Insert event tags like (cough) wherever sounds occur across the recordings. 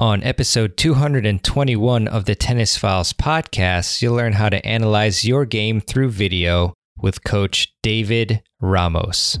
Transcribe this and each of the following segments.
On episode 221 of the Tennis Files podcast, you'll learn how to analyze your game through video with coach David Ramos.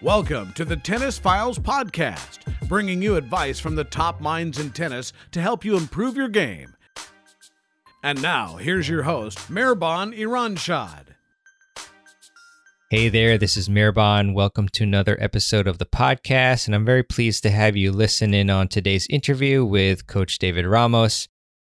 Welcome to the Tennis Files Podcast, bringing you advice from the top minds in tennis to help you improve your game. And now, here's your host, Mirban Iranshad. Hey there, this is Mirban. Welcome to another episode of the podcast, and I'm very pleased to have you listen in on today's interview with Coach David Ramos.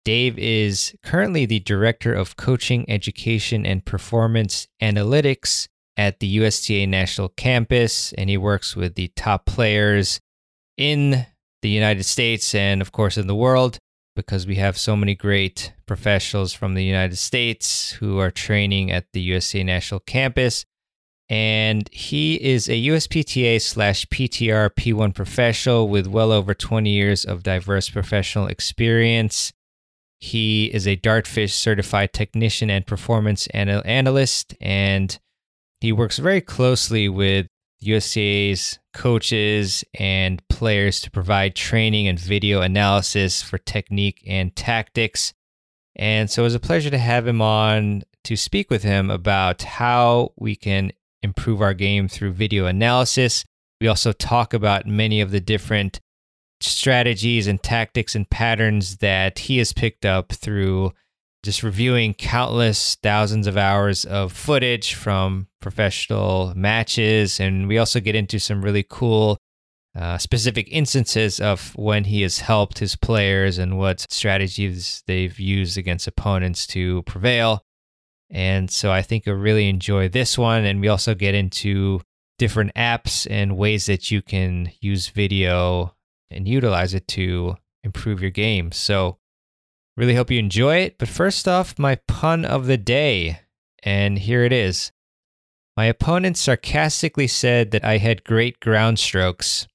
Dave is currently the Director of Coaching, Education, and Performance Analytics at the USTA National Campus, and he works with the top players in the United States and, of course, in the world because we have so many great professionals from the United States who are training at the USTA National Campus. And he is a USPTA slash PTR P1 professional with well over 20 years of diverse professional experience. He is a Dartfish certified technician and performance anal- analyst, and he works very closely with USTA's coaches and players to provide training and video analysis for technique and tactics. And so it was a pleasure to have him on to speak with him about how we can improve our game through video analysis. We also talk about many of the different strategies and tactics and patterns that he has picked up through just reviewing countless thousands of hours of footage from professional matches. And we also get into some really cool uh, specific instances of when he has helped his players and what strategies they've used against opponents to prevail. And so I think you'll really enjoy this one. And we also get into different apps and ways that you can use video and utilize it to improve your game. So Really hope you enjoy it. But first off, my pun of the day. And here it is. My opponent sarcastically said that I had great ground strokes,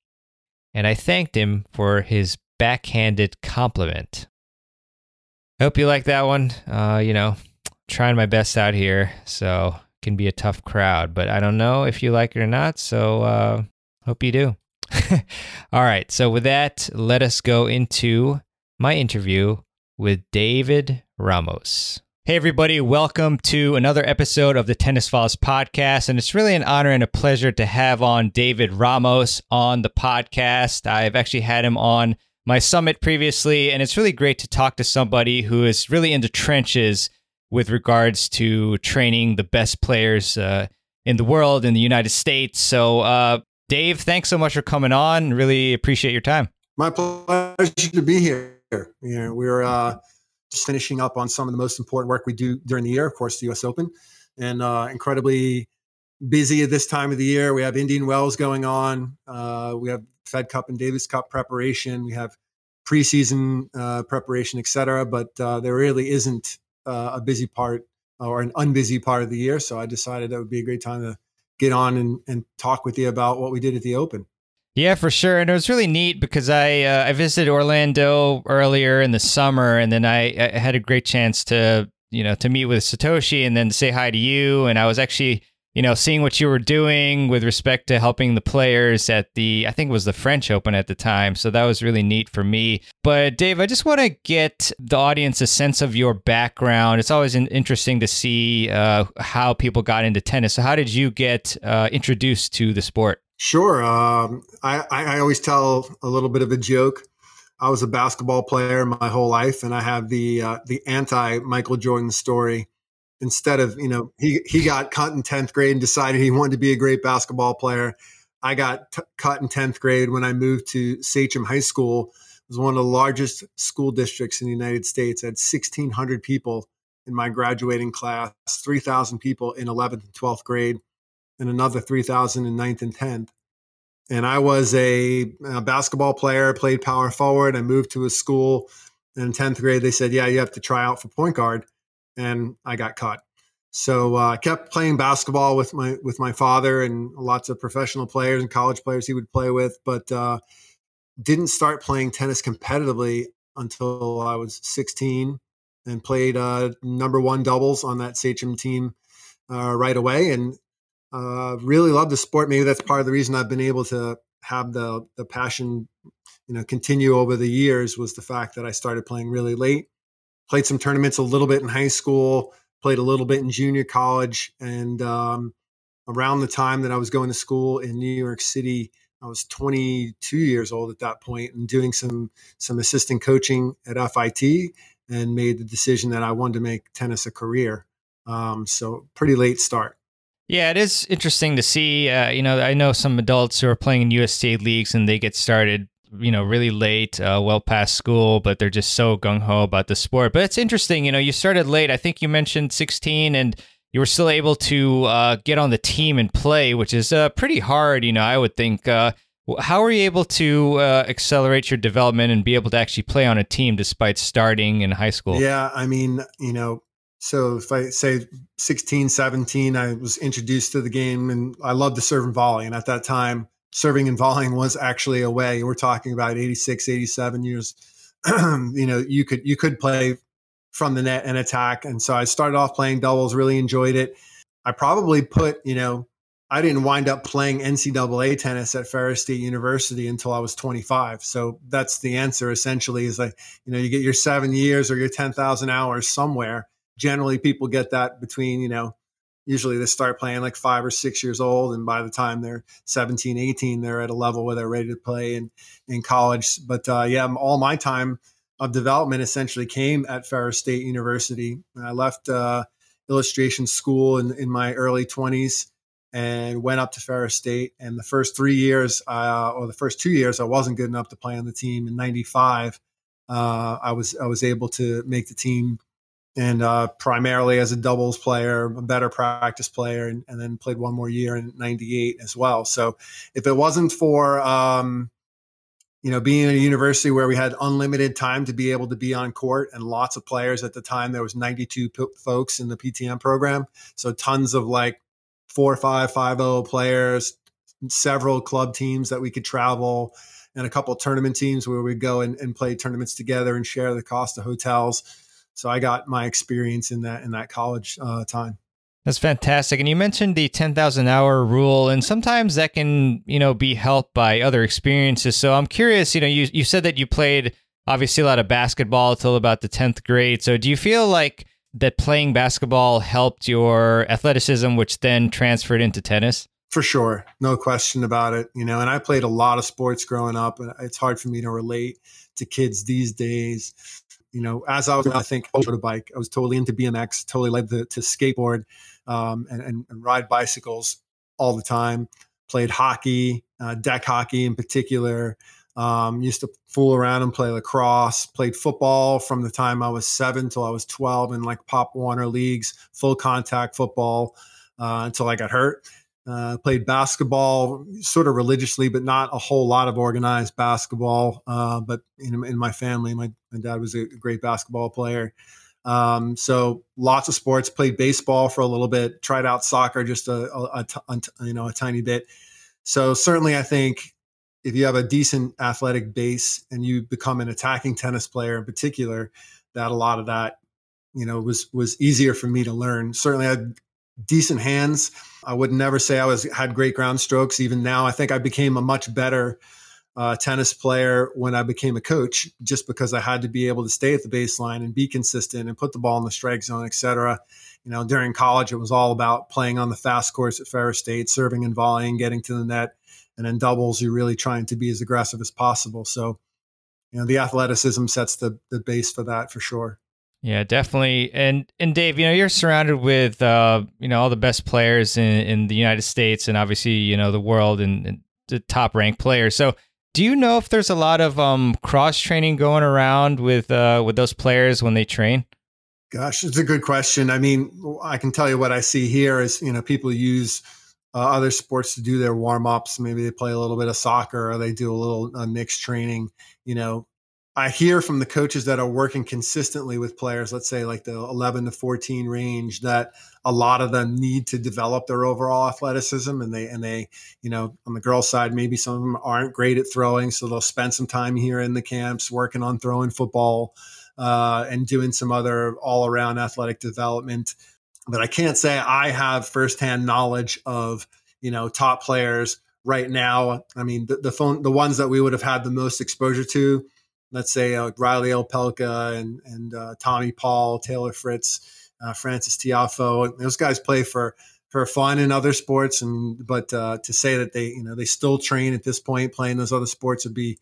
and I thanked him for his backhanded compliment. I hope you like that one. Uh, you know, trying my best out here, so can be a tough crowd, but I don't know if you like it or not, so uh, hope you do. (laughs) All right, so with that, let us go into my interview with David Ramos. Hey, everybody, welcome to another episode of the Tennis Files podcast. And it's really an honor and a pleasure to have on David Ramos on the podcast. I've actually had him on my summit previously, and it's really great to talk to somebody who is really in the trenches with regards to training the best players uh, in the world, in the United States. So, uh, Dave, thanks so much for coming on. Really appreciate your time. My pleasure to be here. You know, we're uh, just finishing up on some of the most important work we do during the year, of course, the U.S. Open, and uh, incredibly busy at this time of the year. We have Indian Wells going on. Uh, we have Fed Cup and Davis Cup preparation. We have preseason uh, preparation, et cetera. But uh, there really isn't uh, a busy part or an unbusy part of the year. So I decided that would be a great time to get on and, and talk with you about what we did at the Open. Yeah, for sure. And it was really neat because I uh, I visited Orlando earlier in the summer, and then I, I had a great chance to you know to meet with Satoshi and then say hi to you. And I was actually you know seeing what you were doing with respect to helping the players at the I think it was the French Open at the time. So that was really neat for me. But Dave, I just want to get the audience a sense of your background. It's always interesting to see uh, how people got into tennis. So how did you get uh, introduced to the sport? Sure. Um, I, I always tell a little bit of a joke. I was a basketball player my whole life, and I have the uh, the anti Michael Jordan story. Instead of you know he he got cut in tenth grade and decided he wanted to be a great basketball player. I got t- cut in tenth grade when I moved to Sachem High School. It was one of the largest school districts in the United States. I had sixteen hundred people in my graduating class, three thousand people in eleventh and twelfth grade and another 3,000 in ninth and 10th. And I was a, a, basketball player, played power forward. I moved to a school in 10th grade. They said, yeah, you have to try out for point guard. and I got cut. So uh, I kept playing basketball with my with my father and lots of professional players and college players he would play with, but uh, didn't start playing tennis competitively until I was 16 and played uh, number one doubles on that Sachem team uh, right away and uh, really love the sport. Maybe that's part of the reason I've been able to have the the passion, you know, continue over the years was the fact that I started playing really late. Played some tournaments a little bit in high school, played a little bit in junior college, and um, around the time that I was going to school in New York City, I was 22 years old at that point and doing some some assistant coaching at FIT and made the decision that I wanted to make tennis a career. Um, so pretty late start. Yeah, it is interesting to see. Uh, you know, I know some adults who are playing in USTA leagues and they get started, you know, really late, uh, well past school, but they're just so gung ho about the sport. But it's interesting. You know, you started late. I think you mentioned 16 and you were still able to uh, get on the team and play, which is uh, pretty hard. You know, I would think. Uh, how are you able to uh, accelerate your development and be able to actually play on a team despite starting in high school? Yeah, I mean, you know, so if I say 16, 17, I was introduced to the game and I loved to serve and volley. And at that time, serving and volleying was actually a way. We're talking about 86, 87 years. (clears throat) you know, you could you could play from the net and attack. And so I started off playing doubles, really enjoyed it. I probably put, you know, I didn't wind up playing NCAA tennis at Ferris State University until I was 25. So that's the answer essentially is like, you know, you get your seven years or your 10,000 hours somewhere. Generally, people get that between, you know, usually they start playing like five or six years old. And by the time they're 17, 18, they're at a level where they're ready to play in, in college. But uh, yeah, all my time of development essentially came at Ferris State University. I left uh, illustration school in, in my early 20s and went up to Ferris State. And the first three years, uh, or the first two years, I wasn't good enough to play on the team. In '95, uh, I was I was able to make the team, and uh, primarily as a doubles player, a better practice player, and, and then played one more year in '98 as well. So if it wasn't for um, you know, being at a university where we had unlimited time to be able to be on court and lots of players at the time, there was 92 p- folks in the PTM program. So tons of like four, five, five, oh players, several club teams that we could travel and a couple tournament teams where we'd go and, and play tournaments together and share the cost of hotels. So I got my experience in that, in that college uh, time. That's fantastic. And you mentioned the 10,000 hour rule, and sometimes that can, you know, be helped by other experiences. So I'm curious, you know, you, you said that you played obviously a lot of basketball until about the 10th grade. So do you feel like that playing basketball helped your athleticism, which then transferred into tennis? For sure. No question about it. You know, and I played a lot of sports growing up. And it's hard for me to relate to kids these days you know, as I was, I think, over the bike, I was totally into BMX, totally led to, to skateboard um, and, and, and, ride bicycles all the time. Played hockey, uh, deck hockey in particular. Um, used to fool around and play lacrosse. Played football from the time I was seven till I was 12 in like Pop Warner leagues, full contact football uh, until I got hurt. Uh, played basketball sort of religiously, but not a whole lot of organized basketball. Uh, but in, in, my family, my, my, dad was a great basketball player. Um, so lots of sports. Played baseball for a little bit. Tried out soccer just a, a, you know a tiny bit. So certainly, I think if you have a decent athletic base and you become an attacking tennis player in particular, that a lot of that you know was was easier for me to learn. Certainly, I decent hands. I would never say I was had great ground strokes. Even now, I think I became a much better uh, tennis player when I became a coach, just because I had to be able to stay at the baseline and be consistent and put the ball in the strike zone, etc. You know, during college, it was all about playing on the fast course at Ferris State, serving and volleying, getting to the net, and then doubles. You're really trying to be as aggressive as possible. So, you know, the athleticism sets the the base for that for sure. Yeah, definitely. And and Dave, you know, you're surrounded with uh, you know all the best players in, in the United States and obviously you know the world and, and the top ranked players. So, do you know if there's a lot of um, cross training going around with uh, with those players when they train? Gosh, it's a good question. I mean, I can tell you what I see here is you know people use uh, other sports to do their warm ups. Maybe they play a little bit of soccer or they do a little uh, mixed training. You know, I hear from the coaches that are working consistently with players, let's say like the 11 to 14 range, that a lot of them need to develop their overall athleticism. And they, and they, you know, on the girls' side, maybe some of them aren't great at throwing. So they'll spend some time here in the camps working on throwing football uh, and doing some other all around athletic development. But I can't say I have firsthand knowledge of, you know, top players right now. I mean, the, the phone, the ones that we would have had the most exposure to let's say uh, Reilly Opelka and and uh, Tommy Paul, Taylor Fritz, uh, Frances Tiafoe. Those guys play for for fun in other sports, and but uh, to say that they you know they still train at this point playing those other sports would be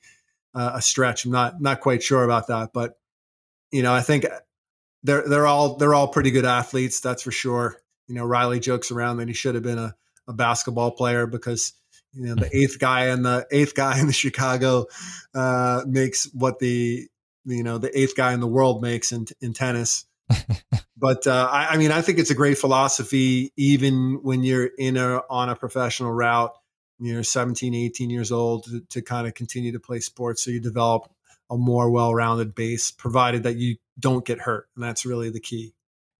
uh, a stretch. I'm not not quite sure about that, but you know I think they're they're all they're all pretty good athletes. That's for sure. You know Reilly jokes around that he should have been a, a basketball player because you know the eighth guy and the eighth guy in the Chicago uh, makes what the you know the eighth guy in the world makes in in tennis. (laughs) but uh, I, I, mean, I think it's a great philosophy, even when you're in a on a professional route. You're 17, 18 years old to, to kind of continue to play sports, so you develop a more well-rounded base, provided that you don't get hurt, and that's really the key.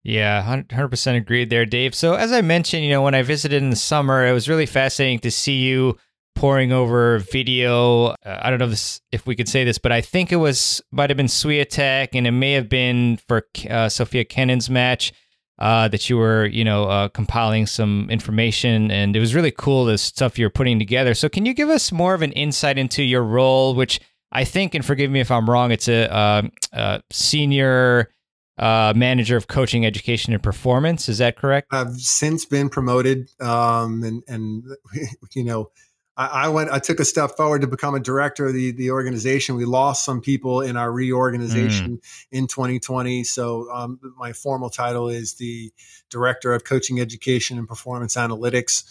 Yeah, 100% agreed there, Dave. So, as I mentioned, you know, when I visited in the summer, it was really fascinating to see you pouring over video. Uh, I don't know if, this, if, we could say this, but I think it was might have been Swiatek, and it may have been for uh, Sofia Kenin's match uh, that you were, you know, uh, compiling some information, and it was really cool the stuff you're putting together. So, can you give us more of an insight into your role, which I think, and forgive me if I'm wrong, it's a, um, a senior uh, manager of coaching, education, and performance. Is that correct? I've since been promoted, um, and and (laughs) you know, I, I, went. I took a step forward to become a director of the the organization. We lost some people in our reorganization mm. in 2020. So um, my formal title is the director of coaching, education, and performance analytics,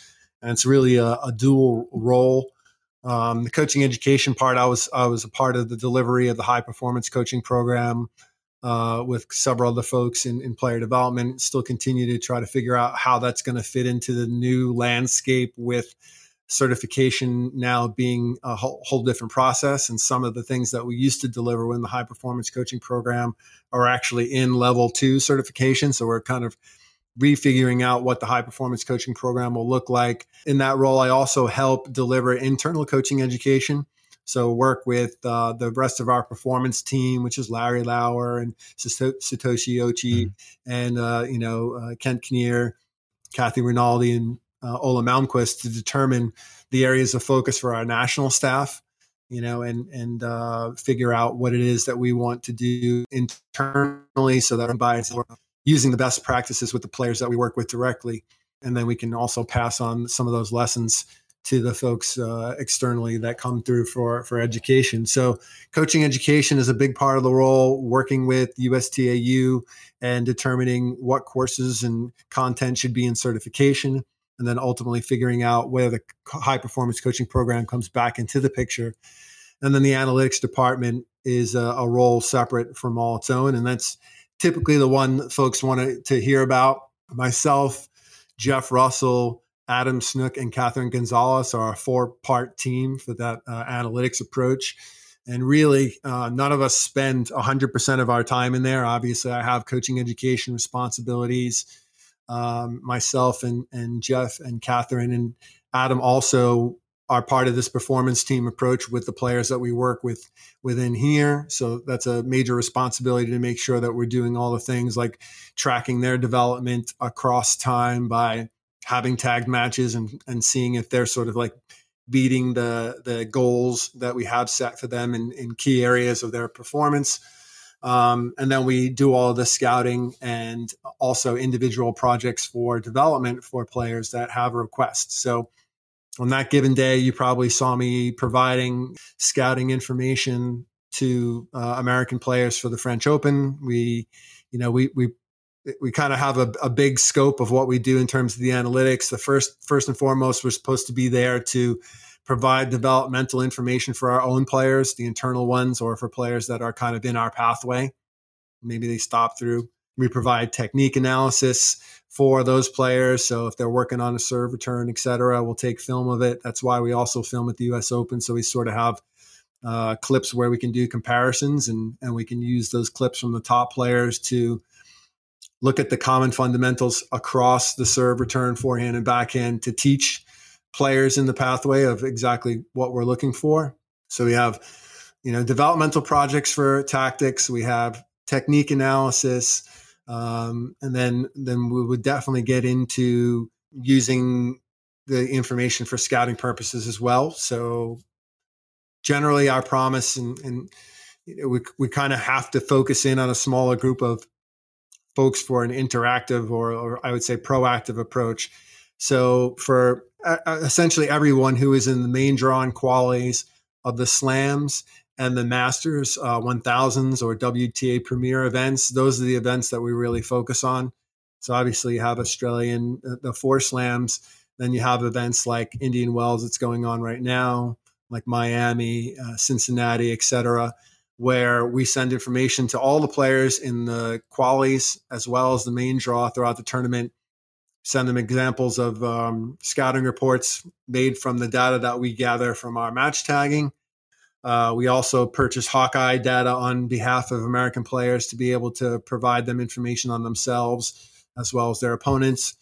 and it's really a, a dual role. Um, the coaching education part, I was I was a part of the delivery of the high performance coaching program uh, with several other folks in, in, player development. Still continue to try to figure out how that's going to fit into the new landscape with certification now being a whole, whole, different process. And some of the things that we used to deliver in the high performance coaching program are actually in level two certification. So we're kind of refiguring out what the high performance coaching program will look like. In that role, I also help deliver internal coaching education. So work with uh, the rest of our performance team, which is Larry Lauer and Satoshi Ochi, mm-hmm. and uh, you know uh, Kent Kinnear, Kathy Rinaldi, and uh, Ola Malmqvist to determine the areas of focus for our national staff. You know, and and uh, figure out what it is that we want to do internally, so that by using the best practices with the players that we work with directly, and then we can also pass on some of those lessons to the folks uh, externally that come through for for education. So, coaching education is a big part of the role. Working with USTAU and determining what courses and content should be in certification, and then ultimately figuring out where the high performance coaching program comes back into the picture. And then the analytics department is a, a role separate from all its own, and that's typically the one folks want to hear about. Myself, Jeff Russell Adam Snook and Catherine Gonzalez are a four part team for that uh, analytics approach. And really, uh, none of us spend 100% of our time in there. Obviously, I have coaching education responsibilities. Um, myself and, and Jeff and Catherine and Adam also are part of this performance team approach with the players that we work with within here. So that's a major responsibility to make sure that we're doing all the things like tracking their development across time by having tagged matches and and seeing if they're sort of like beating the the goals that we have set for them in, in key areas of their performance. Um, and then we do all the scouting and also individual projects for development for players that have requests. So on that given day, you probably saw me providing scouting information to uh, American players for the French Open. We, you know, we we we kind of have a, a, big scope of what we do in terms of the analytics. The first, first and foremost, we're supposed to be there to provide developmental information for our own players, the internal ones, or for players that are kind of in our pathway. Maybe they stop through. We provide technique analysis for those players. So if they're working on a serve return, et cetera, we'll take film of it. That's why we also film at the U.S. Open. So we sort of have uh, clips where we can do comparisons and, and we can use those clips from the top players to look at the common fundamentals across the serve, return, forehand, and backhand to teach players in the pathway of exactly what we're looking for. So we have, you know, developmental projects for tactics. We have technique analysis, um, and then then we would definitely get into using the information for scouting purposes as well. So generally, our promise and, and we we kind of have to focus in on a smaller group of folks for an interactive or, or I would say proactive approach. So for uh, essentially everyone who is in the main draw qualities of the slams and the Masters uh, 1000s or WTA Premier events. Those are the events that we really focus on. So obviously, you have Australian, uh, the four slams. Then you have events like Indian Wells that's going on right now, like Miami, uh, Cincinnati, etc., where we send information to all the players in the qualies as well as the main draw throughout the tournament. Send them examples of um, scouting reports made from the data that we gather from our match tagging uh, we also purchase Hawkeye data on behalf of American players to be able to provide them information on themselves as well as their opponents.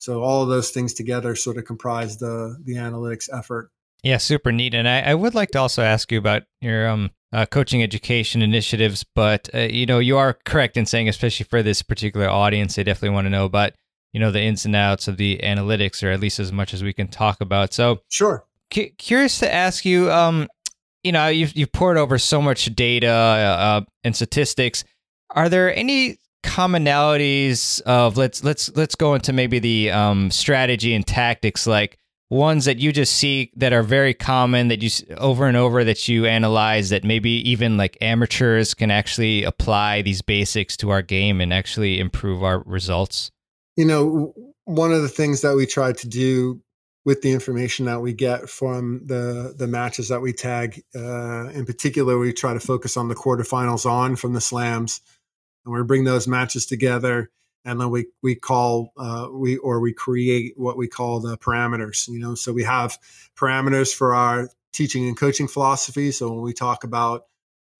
So all of those things together sort of comprise the the analytics effort. Yeah, super neat. And I, I would like to also ask you about your um, uh, coaching education initiatives, but uh, you know you are correct in saying, especially for this particular audience, they definitely want to know about you know the ins and outs of the analytics, or at least as much as we can talk about. So sure. C- curious to ask you, um, you know, you've you've poured over so much data uh, and statistics. Are there any commonalities of let's let's let's go into maybe the um, strategy and tactics, like ones that you just see that are very common that you over and over that you analyze that maybe even like amateurs can actually apply these basics to our game and actually improve our results. You know, one of the things that we try to do with the information that we get from the the matches that we tag. Uh, in particular, we try to focus on the quarterfinals on from the slams, and we bring those matches together, and then we we call uh, we or we create what we call the parameters. You know, so we have parameters for our teaching and coaching philosophy. So when we talk about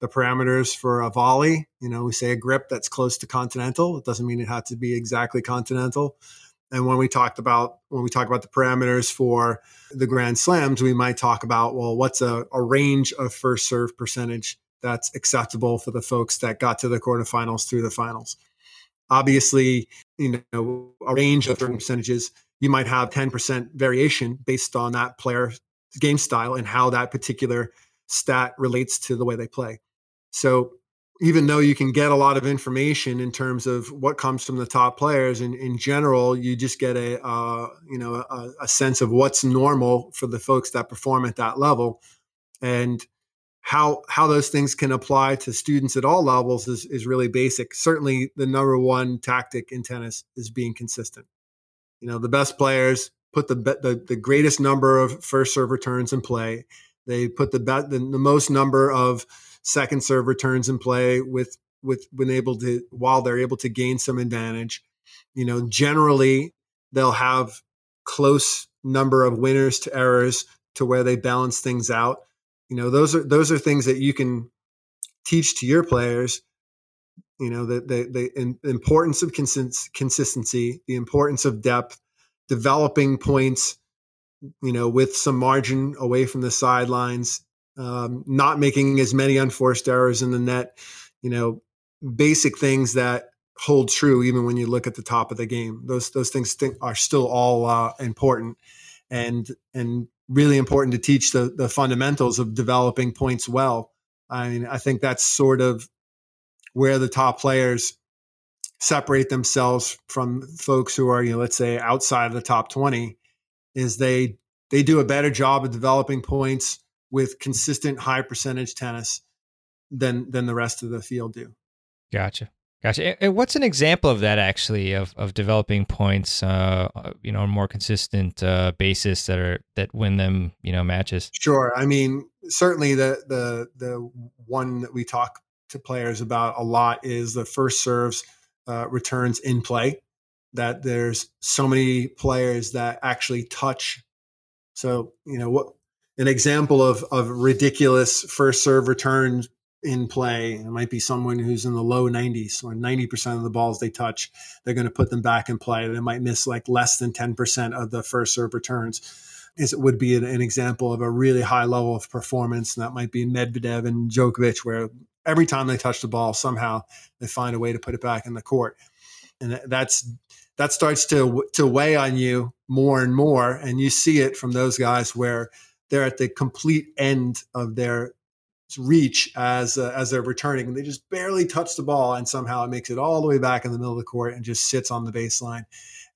the parameters for a volley, you know, we say a grip that's close to continental. It doesn't mean it has to be exactly continental. And when we talked about when we talk about the parameters for the Grand Slams, we might talk about well, what's a, a range of first serve percentage that's acceptable for the folks that got to the quarterfinals through the finals. Obviously, you know, a range of certain percentages, you might have 10% variation based on that player game style and how that particular stat relates to the way they play. So even though you can get a lot of information in terms of what comes from the top players and in general you just get a uh, you know a, a, sense of what's normal for the folks that perform at that level and how how those things can apply to students at all levels is, is really basic certainly the number one tactic in tennis is being consistent you know the best players put the the, the greatest number of first serve returns in play they put the, the the most number of second serve returns in play with with when able to while they're able to gain some advantage. You know, generally they'll have close number of winners to errors to where they balance things out. You know, those are those are things that you can teach to your players. You know, the the, the importance of consist- consistency, the importance of depth, developing points. You know, with some margin away from the sidelines, um, not making as many unforced errors in the net, you know, basic things that hold true even when you look at the top of the game. Those those things th- are still all uh, important and and really important to teach the the fundamentals of developing points well. I mean, I think that's sort of where the top players separate themselves from folks who are, you know, let's say outside of the top 20 is they they do a better job of developing points with consistent high percentage tennis than than the rest of the field do. Gotcha. Gotcha. And what's an example of that actually of, of developing points, uh, uh, you know, on a more consistent uh, basis that are that win them, you know, matches? Sure. I mean, certainly the the the one that we talk to players about a lot is the first serves uh, returns in play. That there's so many players that actually touch. So you know what an example of of ridiculous first serve return in play. It might be someone who's in the low 90s or 90% of the balls they touch, they're going to put them back in play. They might miss like less than 10% of the first serve returns. Is it would be an, an example of a really high level of performance. And that might be Medvedev and Djokovic, where every time they touch the ball, somehow they find a way to put it back in the court. And that's that starts to to weigh on you more and more. And you see it from those guys where they're at the complete end of their reach as uh, as they're returning and they just barely touch the ball and somehow it makes it all the way back in the middle of the court and just sits on the baseline.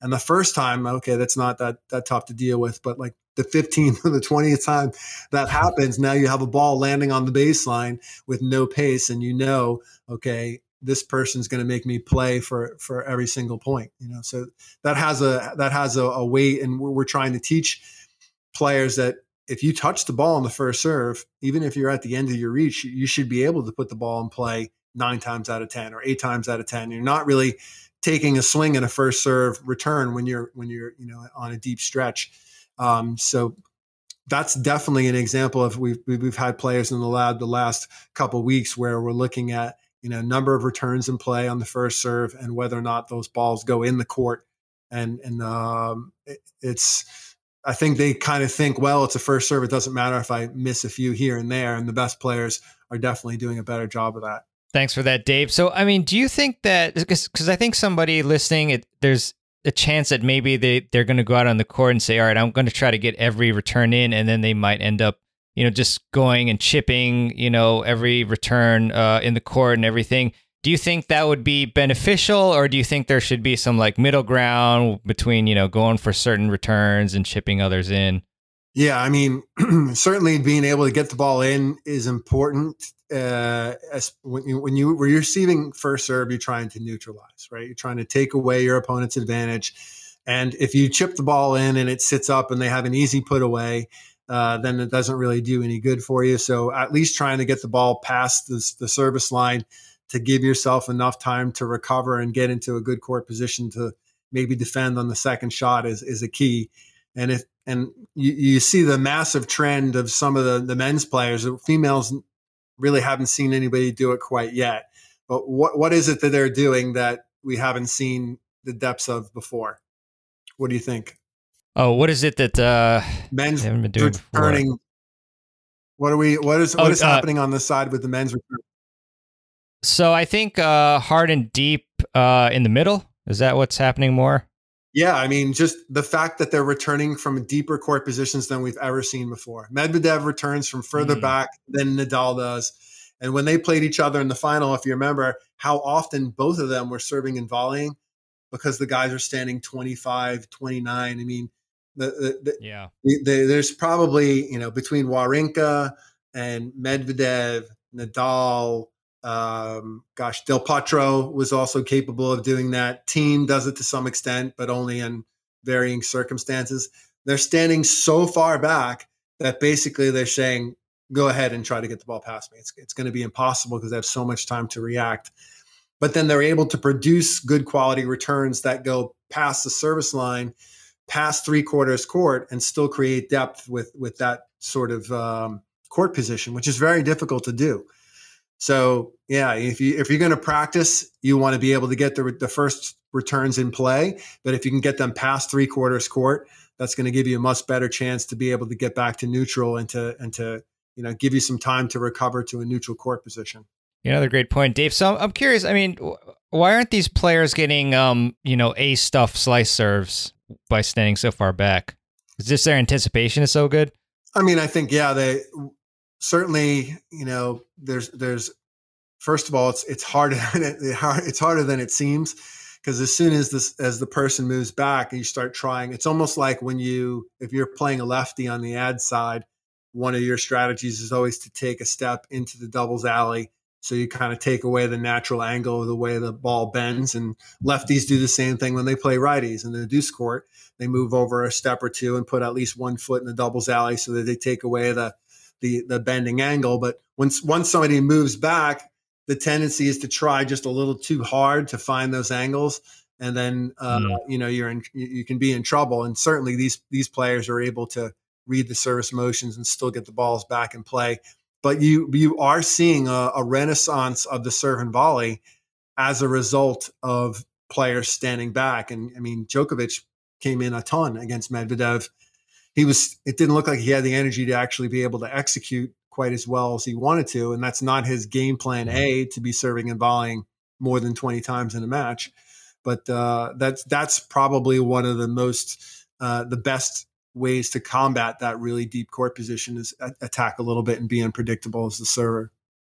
And the first time okay that's not that that tough to deal with but like the 15th (laughs) or the 20th time that happens now you have a ball landing on the baseline with no pace and you know okay this person's going to make me play for for every single point you know? So that has a that has a, a weight and we're, we're trying to teach players that if you touch the ball on the first serve, even if you're at the end of your reach, you should be able to put the ball in play nine times out of 10 or eight times out of 10. You're not really taking a swing in a first serve return when you're, when you're, you know, on a deep stretch. Um, so that's definitely an example of we've, we've had players in the lab the last couple weeks where we're looking at, you know, number of returns in play on the first serve and whether or not those balls go in the court. And, and, um, it, it's, I think they kind of think, well, it's a first serve. It doesn't matter if I miss a few here and there. And the best players are definitely doing a better job of that. Thanks for that, Dave. So, I mean, do you think that because I think somebody listening, it, there's a chance that maybe they they're going to go out on the court and say, all right, I'm going to try to get every return in, and then they might end up, you know, just going and chipping, you know, every return uh, in the court and everything do you think that would be beneficial or do you think there should be some like middle ground between you know going for certain returns and chipping others in? Yeah i mean (clears throat) certainly being able to get the ball in is important uh, as when you, when you when you're receiving first serve you're trying to neutralize right? You're trying to take away your opponent's advantage. And if you chip the ball in and it sits up and they have an easy put away uh, then it doesn't really do any good for you. So at least trying to get the ball past the, the service line to give yourself enough time to recover and get into a good court position to maybe defend on the second shot is is a key. And if and you, you see the massive trend of some of the, the men's players, females really haven't seen anybody do it quite yet. But what what is it that they're doing that we haven't seen the depths of before? What do you think? Oh, what is it that uh men's returning? What are we? What is what oh, is uh, happening on the side with the men's return? So I think uh, hard and deep uh, in the middle. Is that what's happening more? Yeah, I mean, just the fact that they're returning from deeper court positions than we've ever seen before. Medvedev returns from further mm. back than Nadal does. And when they played each other in the final, if you remember how often both of them were serving and volleying because the guys are standing 25, 29. I mean, the, the, the, yeah, there's probably, you know, between Wawrinka and Medvedev, Nadal, um, gosh, Del Potro was also capable of doing that. Thiem does it to some extent, but only in varying circumstances. They're standing so far back that basically they're saying, go ahead and try to get the ball past me. It's, it's going to be impossible because they have so much time to react. But then they're able to produce good quality returns that go past the service line, past three quarters court, and still create depth with, with that sort of um, court position, which is very difficult to do. So yeah, if you if you're going to practice, you want to be able to get the the first returns in play. But if you can get them past three quarters court, that's going to give you a much better chance to be able to get back to neutral and to and to you know give you some time to recover to a neutral court position. Another great point, Dave. So I'm curious. I mean, why aren't these players getting um you know a stuff slice serves by standing so far back? Is this their anticipation is so good? I mean, I think yeah, they certainly, you know, there's there's first of all, it's it's harder (laughs) than it, it's harder than it seems because as soon as this as the person moves back and you start trying, it's almost like when you if you're playing a lefty on the ad side, one of your strategies is always to take a step into the doubles alley. So you kind of take away the natural angle of the way the ball bends. And lefties do the same thing when they play righties in the deuce court. They move over a step or two and put at least one foot in the doubles alley so that they take away the the the bending angle. But once once somebody moves back, the tendency is to try just a little too hard to find those angles, and then uh, mm. you know you're in you can be in trouble. And certainly these these players are able to read the service motions and still get the balls back and play. But you you are seeing a, a renaissance of the serve and volley as a result of players standing back. And I mean, Djokovic came in a ton against Medvedev. He was it didn't look like he had the energy to actually be able to execute quite as well as he wanted to. And that's not his game plan A to be serving and volleying more than 20 times in a match. But uh, that's that's probably one of the most uh, the best ways to combat that really deep court position is attack a little bit and be unpredictable as the server.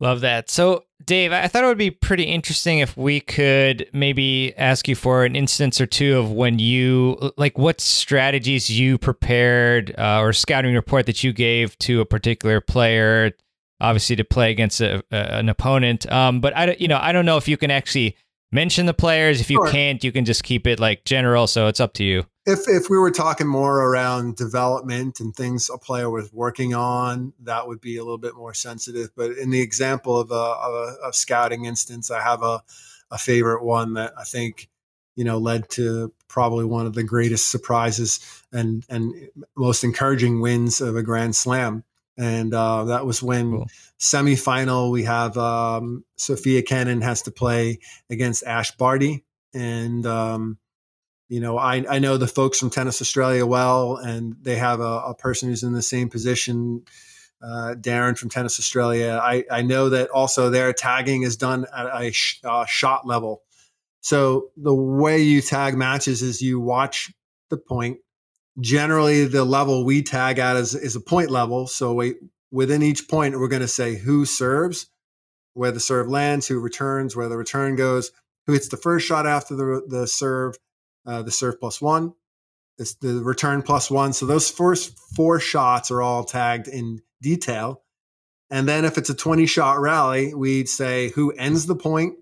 Love that. So, Dave, I thought it would be pretty interesting if we could maybe ask you for an instance or two of when you, like, what strategies you prepared uh, or scouting report that you gave to a particular player, obviously to play against a, a, an opponent. Um, but I, you know, I don't know if you can actually mention the players. If you sure. can't, you can just keep it like general. So it's up to you if if we were talking more around development and things a player was working on, that would be a little bit more sensitive. But in the example of a, of a, scouting instance, I have a, a favorite one that I think you know led to probably one of the greatest surprises and and most encouraging wins of a Grand Slam. And uh, that was when cool. semifinal we have um, Sofia Kenin has to play against Ash Barty, and um, you know, I, I know the folks from Tennis Australia well, and they have a, a person who's in the same position, uh, Darren from Tennis Australia. I, I know that also their tagging is done at a sh- uh, shot level. So the way you tag matches is you watch the point. Generally, the level we tag at is, is a point level. So we, within each point, we're going to say who serves, where the serve lands, who returns, where the return goes, who hits the first shot after the, the serve, uh, the serve plus one, it's the return plus one. So those first four shots are all tagged in detail. And then if it's a 20 shot rally, we'd say who ends the point,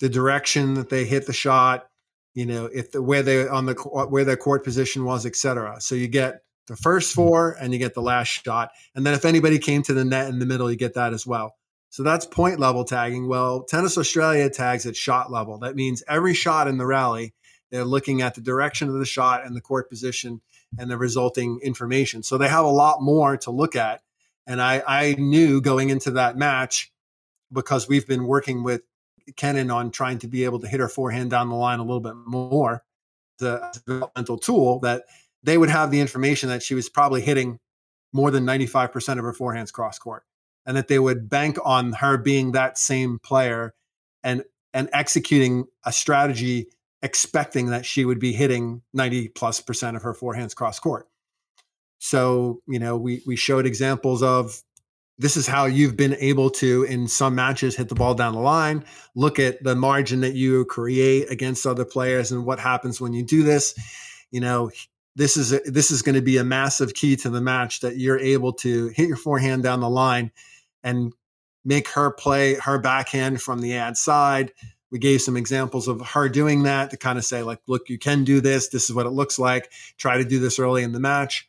the direction that they hit the shot, you know, if the, where they on the where their court position was, etc. So you get the first hmm. four and you get the last shot. And then if anybody came to the net in the middle, you get that as well. So that's point level tagging. Well, Tennis Australia tags at shot level. That means every shot in the rally they're looking at the direction of the shot and the court position and the resulting information. So they have a lot more to look at. And I, I knew going into that match because we've been working with Kenin on trying to be able to hit her forehand down the line a little bit more, the developmental tool that they would have the information that she was probably hitting more than 95% of her forehands cross court and that they would bank on her being that same player and and executing a strategy expecting that she would be hitting 90 plus percent of her forehands cross court. So, you know, we we showed examples of this is how you've been able to in some matches hit the ball down the line, look at the margin that you create against other players and what happens when you do this. You know, this is a, this is going to be a massive key to the match that you're able to hit your forehand down the line and make her play her backhand from the ad side we gave some examples of her doing that to kind of say like look you can do this. This is what it looks like. Try to do this early in the match.